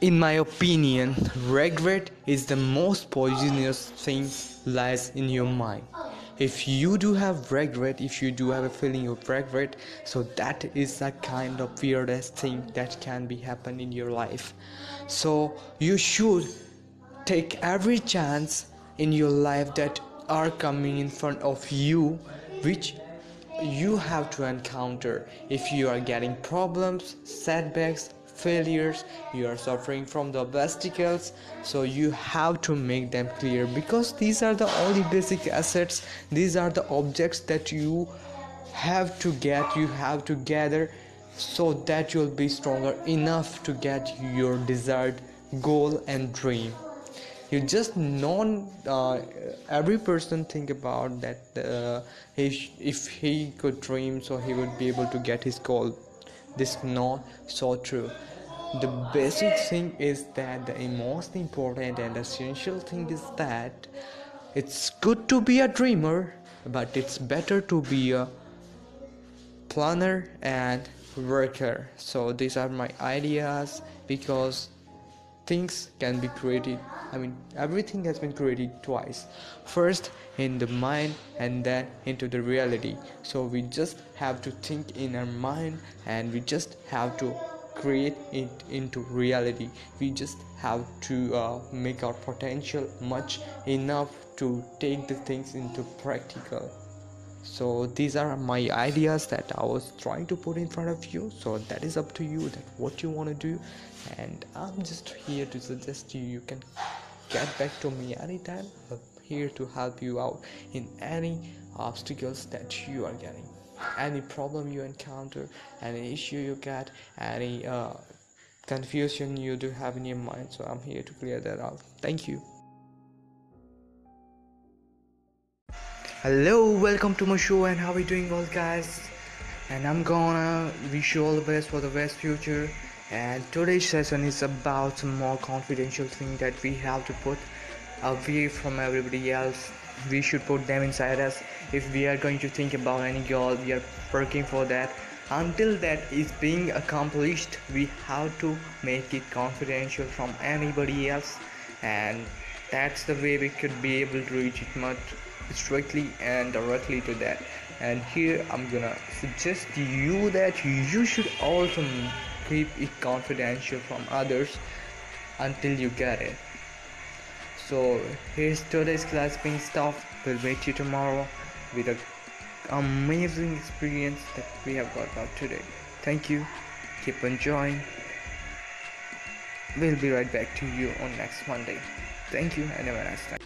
In my opinion, regret is the most poisonous thing lies in your mind. If you do have regret, if you do have a feeling of regret, so that is a kind of weirdest thing that can be happen in your life. So you should take every chance in your life that are coming in front of you which you have to encounter if you are getting problems setbacks failures you are suffering from the obstacles so you have to make them clear because these are the only basic assets these are the objects that you have to get you have to gather so that you'll be stronger enough to get your desired goal and dream. You just know uh, every person think about that uh, he, if he could dream so he would be able to get his goal. This not so true the basic thing is that the most important and essential thing is that it's good to be a dreamer but it's better to be a planner and worker. So these are my ideas because things can be created i mean everything has been created twice. First in the mind and then into the reality. So we just have to think in our mind and we just have to create it into reality. We just have to uh, make our potential much enough to take the things into practical. So these are my ideas that i was trying to put in front of you. So that is up to you that what you want to do. And i'm just here to suggest you you can get back to me anytime. I'm here to help you out in any obstacles that you are getting any problem you encounter any issue you get any uh, confusion you do have in your mind. So i'm here to clear that out thank you. Hello welcome to my show and how are you doing all guys? And i'm gonna wish you all the best for the best future. And today's session is about some more confidential thing that we have to put away from everybody else we should put them inside us if we are going to think about any goal we are working for that. Until that is being accomplished we have to make it confidential from anybody else. And that's the way we could be able to reach it much strictly and directly to that. And here i'm gonna suggest to you that you should also keep it confidential from others until you get it so here's today's class being stuff we'll meet you tomorrow with an amazing experience that we have got out today. Thank you. Keep enjoying we'll be right back to you on next monday. Thank you and have a nice time